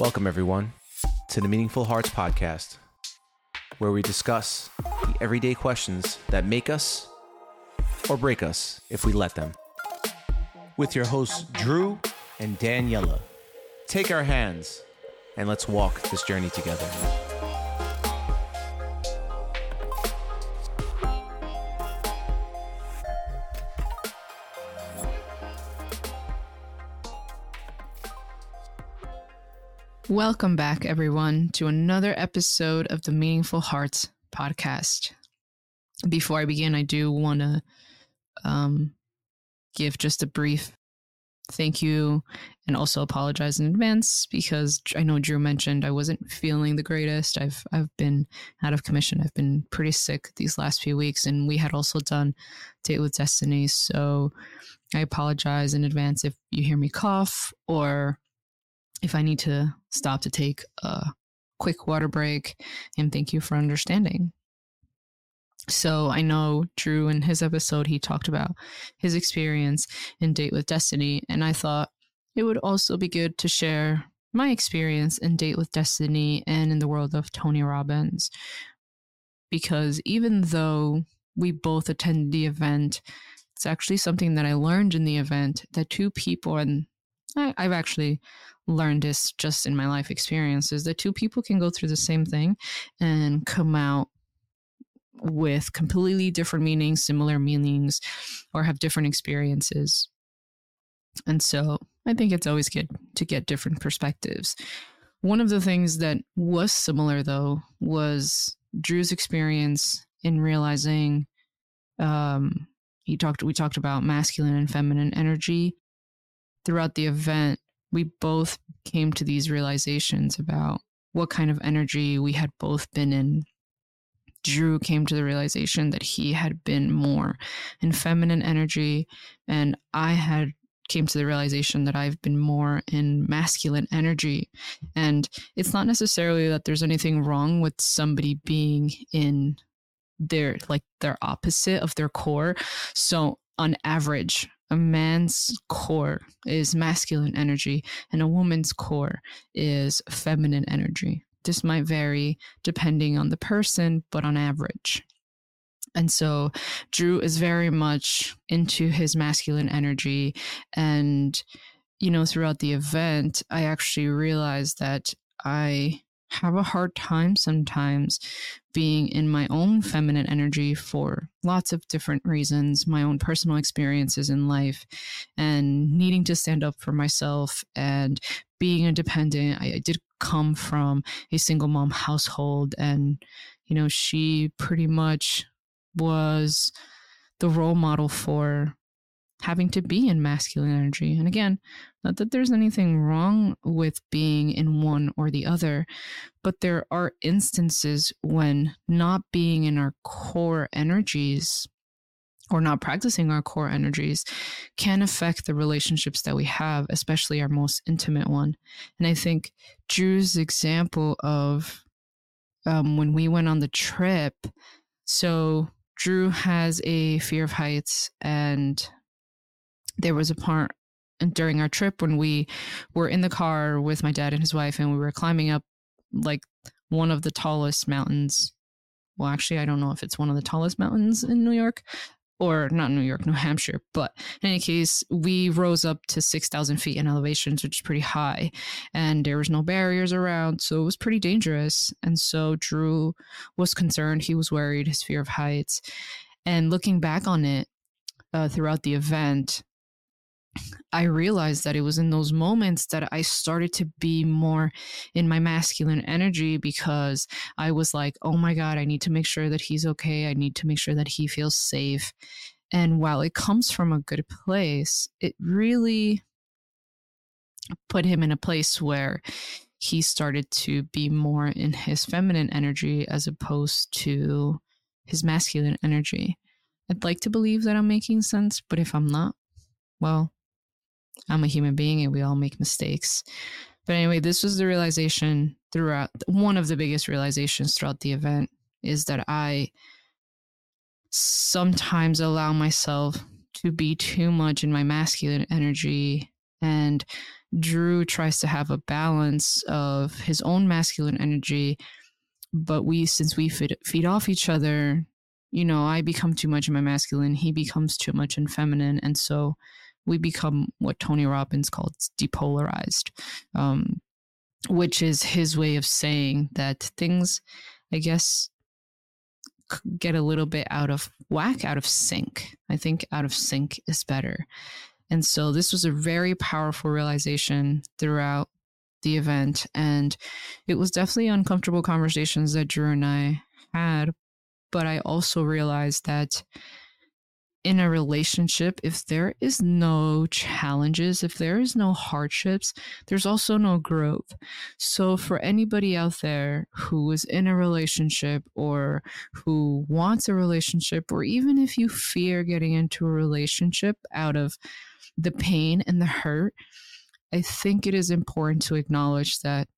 Welcome, everyone, to the Meaningful Hearts podcast, where we discuss the everyday questions that make us or break us if we let them. With your hosts, Drew and Daniella. Take our hands and let's walk this journey together. Welcome back, everyone, to another episode of the Meaningful Hearts podcast. Before I begin, I do want to um, give just a brief thank you and also apologize in advance because I know Drew mentioned I wasn't feeling the greatest. I've I've been out of commission. I've been pretty sick these last few weeks, and we had also done Date with Destiny. So I apologize in advance if you hear me cough or if I need to stop to take a quick water break, and thank you for understanding. So I know Drew in his episode, he talked about his experience in Date with Destiny, and I thought it would also be good to share my experience in Date with Destiny and in the world of Tony Robbins. Because even though we both attended the event, it's actually something that I learned in the event that two people, and I, I've actually learned this just in my life experiences that two people can go through the same thing and come out with completely different meanings, similar meanings, or have different experiences. And so I think it's always good to get different perspectives. One of the things that was similar, though, was Drew's experience in realizing um, he talked we talked about masculine and feminine energy throughout the event we both came to these realizations about what kind of energy we had both been in. Drew came to the realization that he had been more in feminine energy, and I had came to the realization that I've been more in masculine energy. And it's not necessarily that there's anything wrong with somebody being in their like their opposite of their core. So on average, a man's core is masculine energy and a woman's core is feminine energy. This might vary depending on the person, but on average. And so Drew is very much into his masculine energy. And, you know, throughout the event, I actually realized that I have a hard time sometimes being in my own feminine energy for lots of different reasons, my own personal experiences in life, and needing to stand up for myself and being independent. I, I did come from a single mom household, and, you know, she pretty much was the role model for having to be in masculine energy. And again, not that there's anything wrong with being in one or the other, but there are instances when not being in our core energies or not practicing our core energies can affect the relationships that we have, especially our most intimate one. And I think Drew's example of um, when we went on the trip, so Drew has a fear of heights and there was a part during our trip when we were in the car with my dad and his wife and we were climbing up like one of the tallest mountains. Well actually i don't know if it's one of the tallest mountains in new york or not new york new hampshire but in any case we rose up to 6000 feet in elevations which is pretty high and there was no barriers around so it was pretty dangerous and so drew was concerned. He was worried his fear of heights. And looking back on it uh, throughout the event I realized that it was in those moments that I started to be more in my masculine energy because I was like, oh my God, I need to make sure that he's okay. I need to make sure that he feels safe. And while it comes from a good place, it really put him in a place where he started to be more in his feminine energy as opposed to his masculine energy. I'd like to believe that I'm making sense, but if I'm not, well, I'm a human being and we all make mistakes. But anyway, this was the realization throughout one of the biggest realizations throughout the event is that I sometimes allow myself to be too much in my masculine energy And Drew tries to have a balance of his own masculine energy, but we, since we feed, feed off each other, you know, I become too much in my masculine, he becomes too much in feminine. And so we become what Tony Robbins calls depolarized, um, which is his way of saying that things, I guess, get a little bit out of whack, out of sync. I think out of sync is better. And so this was a very powerful realization throughout the event. And it was definitely uncomfortable conversations that Drew and I had. But I also realized that in a relationship, if there is no challenges, if there is no hardships, there's also no growth. So, for anybody out there who is in a relationship or who wants a relationship, or even if you fear getting into a relationship out of the pain and the hurt, I think it is important to acknowledge that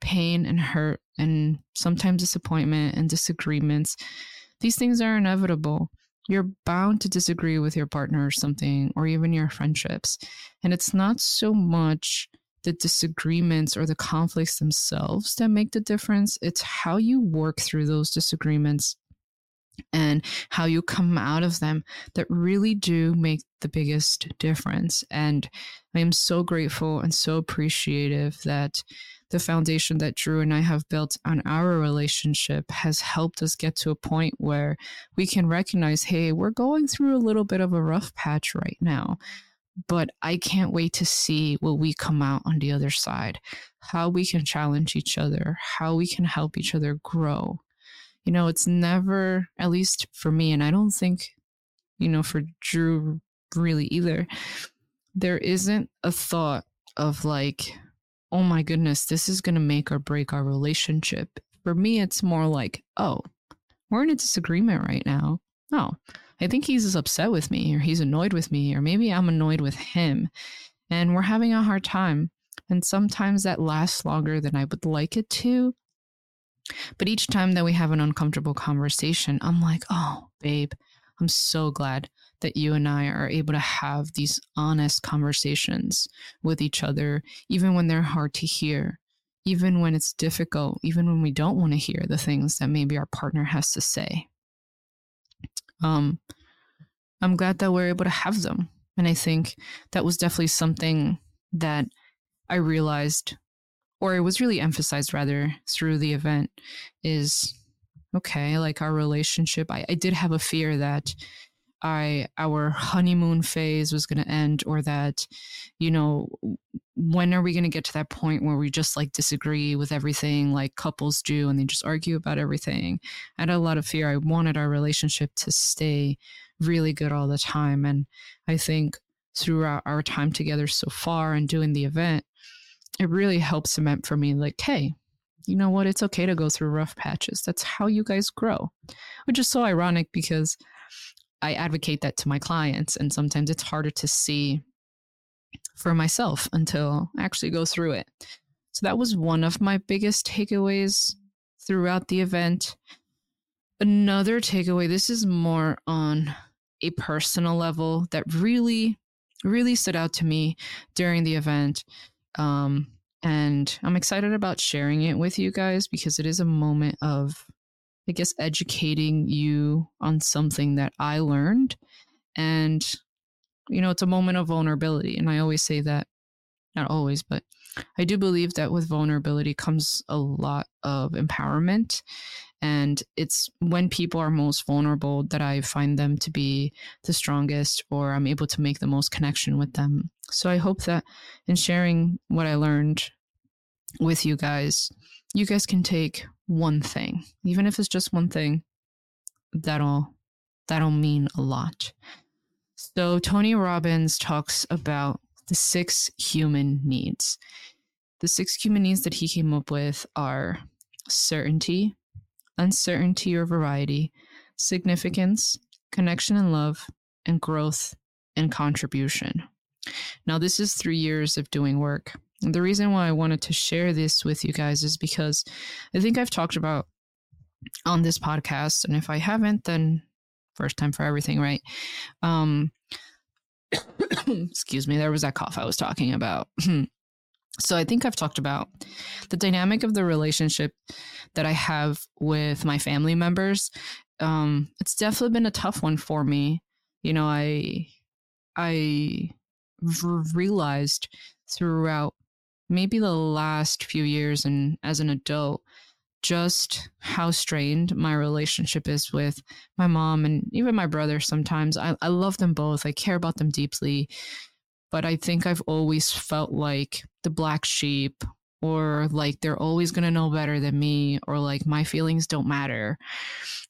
pain and hurt and sometimes disappointment and disagreements, these things are inevitable you're bound to disagree with your partner or something, or even your friendships. And it's not so much the disagreements or the conflicts themselves that make the difference, it's how you work through those disagreements and how you come out of them that really do make the biggest difference. And I am so grateful and so appreciative that the foundation that Drew and I have built on our relationship has helped us get to a point where we can recognize hey, we're going through a little bit of a rough patch right now. But I can't wait to see what we come out on the other side, how we can challenge each other, how we can help each other grow. You know, it's never, at least for me, and I don't think, you know, for Drew really either, there isn't a thought of like, oh my goodness, this is going to make or break our relationship. For me, it's more like, oh, we're in a disagreement right now. Oh, I think he's upset with me, or he's annoyed with me, or maybe I'm annoyed with him, and we're having a hard time. And sometimes that lasts longer than I would like it to. But each time that we have an uncomfortable conversation, I'm like, oh, babe, I'm so glad that you and I are able to have these honest conversations with each other, even when they're hard to hear, even when it's difficult, even when we don't want to hear the things that maybe our partner has to say. Um, I'm glad that we're able to have them. And I think that was definitely something that I realized, or it was really emphasized rather through the event, is okay, like our relationship. I, I did have a fear that I our honeymoon phase was going to end or that you know when are we going to get to that point where we just like disagree with everything like couples do and they just argue about everything? I had a lot of fear. I wanted our relationship to stay really good all the time and I think throughout our time together so far and doing the event it really helped cement for me like hey you know what? It's okay to go through rough patches. That's how you guys grow. Which is so ironic because I advocate that to my clients, and sometimes it's harder to see for myself until I actually go through it. So that was one of my biggest takeaways throughout the event. Another takeaway, this is more on a personal level that really, really stood out to me during the event. Um, and I'm excited about sharing it with you guys because it is a moment of I guess, educating you on something that I learned. And, you know, it's a moment of vulnerability. And I always say that, not always, but I do believe that with vulnerability comes a lot of empowerment. And it's when people are most vulnerable that I find them to be the strongest or I'm able to make the most connection with them. So I hope that in sharing what I learned with you guys, you guys can take one thing, even if it's just one thing, that'll that'll mean a lot. So Tony Robbins talks about the six human needs. The six human needs that he came up with are certainty, uncertainty or variety, significance, connection and love, and growth and contribution. Now, this is three years of doing work the reason why I wanted to share this with you guys is because I think I've talked about on this podcast, and if I haven't, then first time for everything, right? Um, excuse me, there was that cough I was talking about. so I think I've talked about the dynamic of the relationship that I have with my family members. Um, it's definitely been a tough one for me. You know, I I realized throughout maybe the last few years and as an adult just how strained my relationship is with my mom and even my brother sometimes. I, I love them both. I care about them deeply. But I think I've always felt like the black sheep or like they're always going to know better than me or like my feelings don't matter.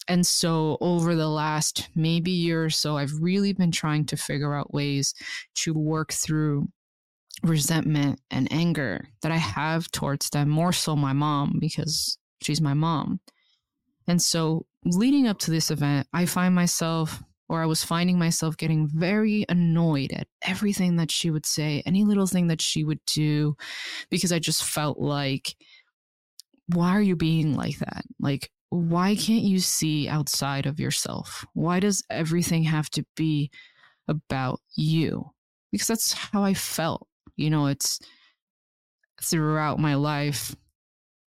And so over the last maybe year or so, I've really been trying to figure out ways to work through resentment and anger that I have towards them, more so my mom, because she's my mom. And so leading up to this event, I find myself or I was finding myself getting very annoyed at everything that she would say, any little thing that she would do, because I just felt like, why are you being like that? Like, why can't you see outside of yourself? Why does everything have to be about you? Because that's how I felt. You know, it's throughout my life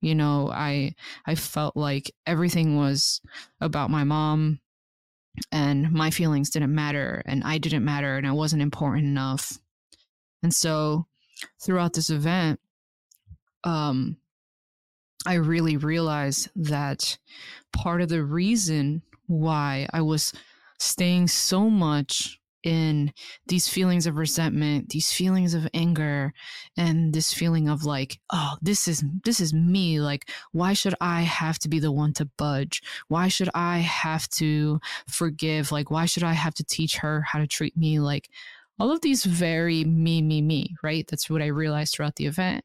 you know i i felt like everything was about my mom and my feelings didn't matter and i didn't matter and i wasn't important enough. And so throughout this event um i really realized that part of the reason why i was staying so much in these feelings of resentment these feelings of anger and this feeling of like oh this is this is me like why should i have to be the one to budge? Why should i have to forgive? Like why should i have to teach her how to treat me? Like all of these very me me me right? That's what i realized throughout the event.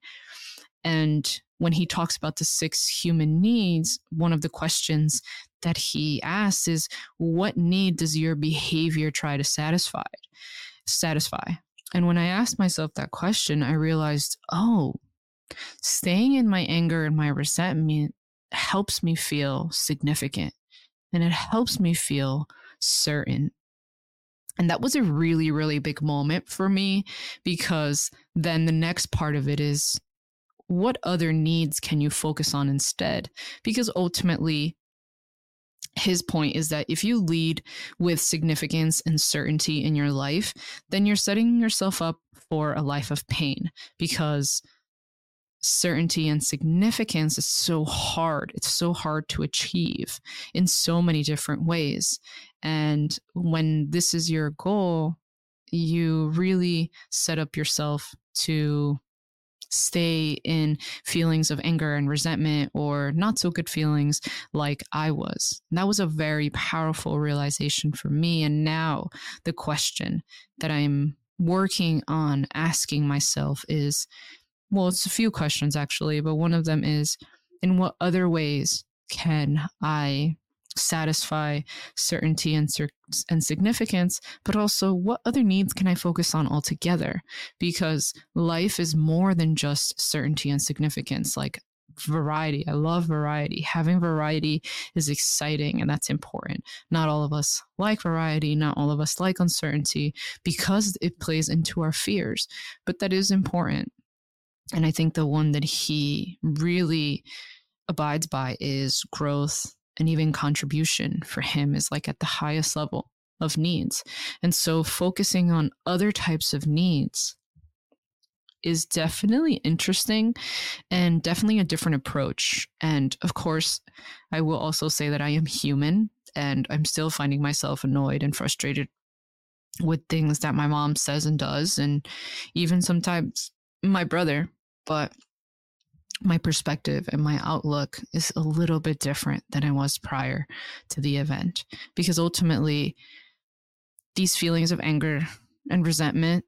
And when he talks about the six human needs one of the questions that he asks is what need does your behavior try to satisfy satisfy? And when i asked myself that question i realized oh staying in my anger and my resentment helps me feel significant and it helps me feel certain. And that was a really really big moment for me because then the next part of it is what other needs can you focus on instead because ultimately his point is that if you lead with significance and certainty in your life, then you're setting yourself up for a life of pain because certainty and significance is so hard. It's so hard to achieve in so many different ways. And when this is your goal, you really set up yourself to stay in feelings of anger and resentment or not so good feelings like I was. And that was a very powerful realization for me. And now the question that I'm working on asking myself is well, it's a few questions actually, but one of them is in what other ways can I satisfy certainty and, and significance, but also what other needs can I focus on altogether? Because life is more than just certainty and significance. Like variety. I love variety. Having variety is exciting and that's important. Not all of us like variety, not all of us like uncertainty because it plays into our fears, but that is important. And I think the one that he really abides by is growth and even contribution for him is like at the highest level of needs. And so focusing on other types of needs is definitely interesting and definitely a different approach. And of course, I will also say that I am human and I'm still finding myself annoyed and frustrated with things that my mom says and does, and even sometimes my brother. But my perspective and my outlook is a little bit different than I was prior to the event. Because ultimately, these feelings of anger and resentment,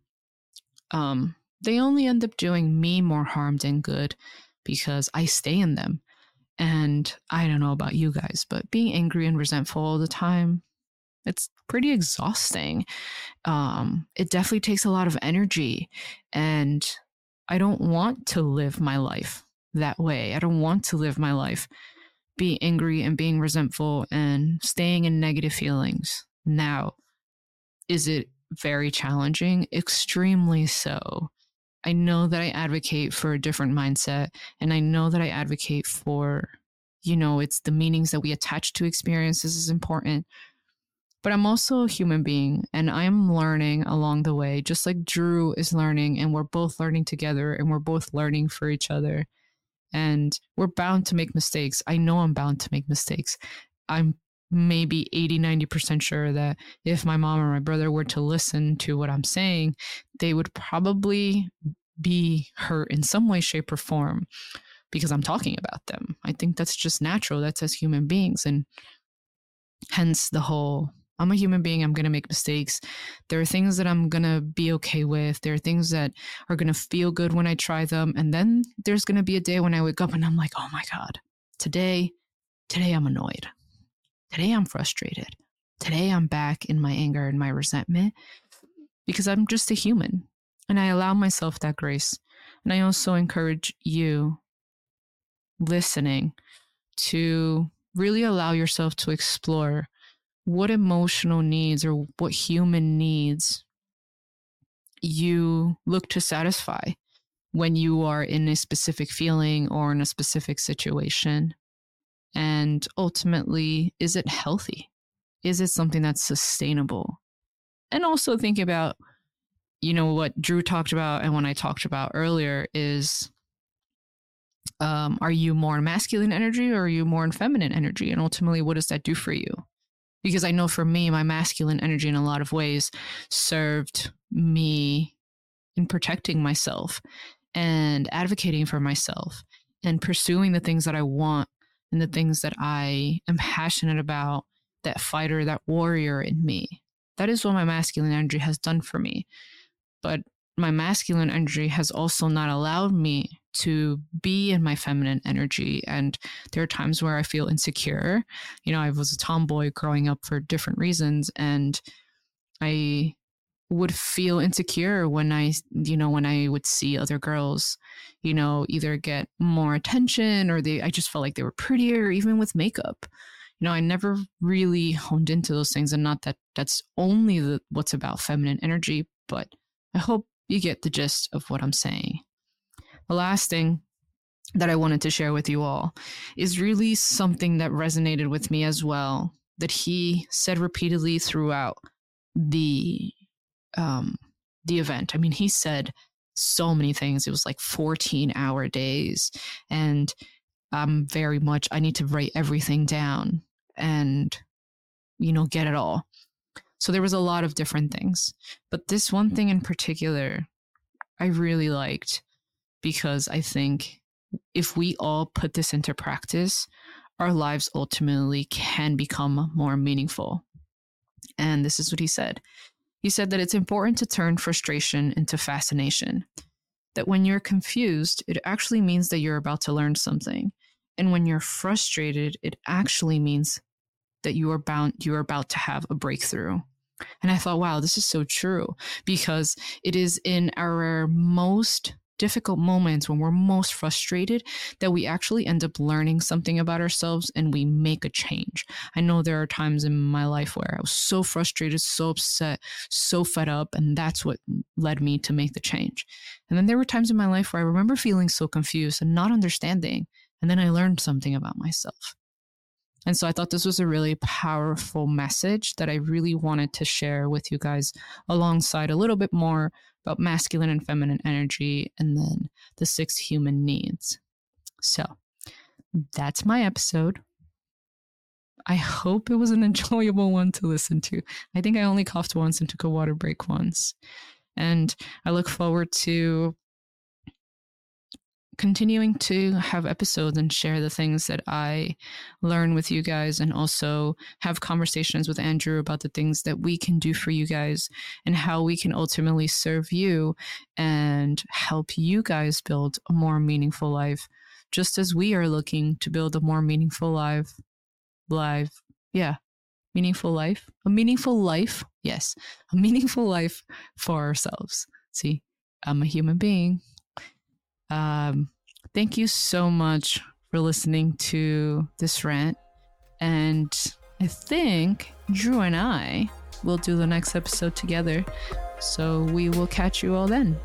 um, they only end up doing me more harm than good because I stay in them. And I don't know about you guys, but being angry and resentful all the time, it's pretty exhausting. Um, it definitely takes a lot of energy. And I don't want to live my life that way. I don't want to live my life being angry and being resentful and staying in negative feelings. Now, is it very challenging, extremely so. I know that I advocate for a different mindset and I know that I advocate for, you know, it's the meanings that we attach to experiences is important. But I'm also a human being and I'm learning along the way, just like Drew is learning, and we're both learning together and we're both learning for each other. And we're bound to make mistakes. I know I'm bound to make mistakes. I'm maybe 80 90% sure that if my mom or my brother were to listen to what I'm saying, they would probably be hurt in some way shape or form because I'm talking about them. I think that's just natural. That's as human beings and hence the whole I'm a human being. I'm going to make mistakes. There are things that I'm going to be okay with. There are things that are going to feel good when I try them. And then there's going to be a day when I wake up and I'm like, oh my God, today, today I'm annoyed. Today I'm frustrated. Today I'm back in my anger and my resentment because I'm just a human and I allow myself that grace. And I also encourage you listening to really allow yourself to explore what emotional needs or what human needs you look to satisfy when you are in a specific feeling or in a specific situation. And ultimately, is it healthy? Is it something that's sustainable? And also think about, you know, what Drew talked about and when I talked about earlier is um, are you more in masculine energy or are you more in feminine energy? And ultimately, what does that do for you? Because I know for me, my masculine energy in a lot of ways served me in protecting myself and advocating for myself and pursuing the things that I want and the things that I am passionate about, that fighter, that warrior in me. That is what my masculine energy has done for me. But my masculine energy has also not allowed me to be in my feminine energy. And there are times where I feel insecure. You know, I was a tomboy growing up for different reasons, and I would feel insecure when I, you know, when I would see other girls, you know, either get more attention or they, I just felt like they were prettier, even with makeup. You know, I never really honed into those things, and not that that's only the, what's about feminine energy, but I hope you get the gist of what I'm saying. The last thing that I wanted to share with you all is really something that resonated with me as well, that he said repeatedly throughout the um, the event. I mean, he said so many things. It was like 14 hour days. And I'm very much, I need to write everything down and, you know, get it all. So there was a lot of different things. But this one mm. thing in particular, I really liked because I think if we all put this into practice, our lives ultimately can become more meaningful. And this is what he said. He said that it's important to turn frustration into fascination. That when you're confused, it actually means that you're about to learn something. And when you're frustrated, it actually means that you are bound you are about to have a breakthrough. And I thought, wow, this is so true because it is in our most difficult moments when we're most frustrated that we actually end up learning something about ourselves and we make a change. I know there are times in my life where I was so frustrated, so upset, so fed up, and that's what led me to make the change. And then there were times in my life where I remember feeling so confused and not understanding, and then I learned something about myself. And so I thought this was a really powerful message that I really wanted to share with you guys alongside a little bit more about masculine and feminine energy, and then the six human needs. So that's my episode. I hope it was an enjoyable one to listen to. I think I only coughed once and took a water break once. And I look forward to continuing to have episodes and share the things that I learn with you guys and also have conversations with Andrew about the things that we can do for you guys and how we can ultimately serve you and help you guys build a more meaningful life just as we are looking to build a more meaningful life life yeah meaningful life a meaningful life yes a meaningful life for ourselves. See i'm a human being um, thank you so much for listening to this rant. And I think Drew and I we'll do the next episode together. So we will catch you all then.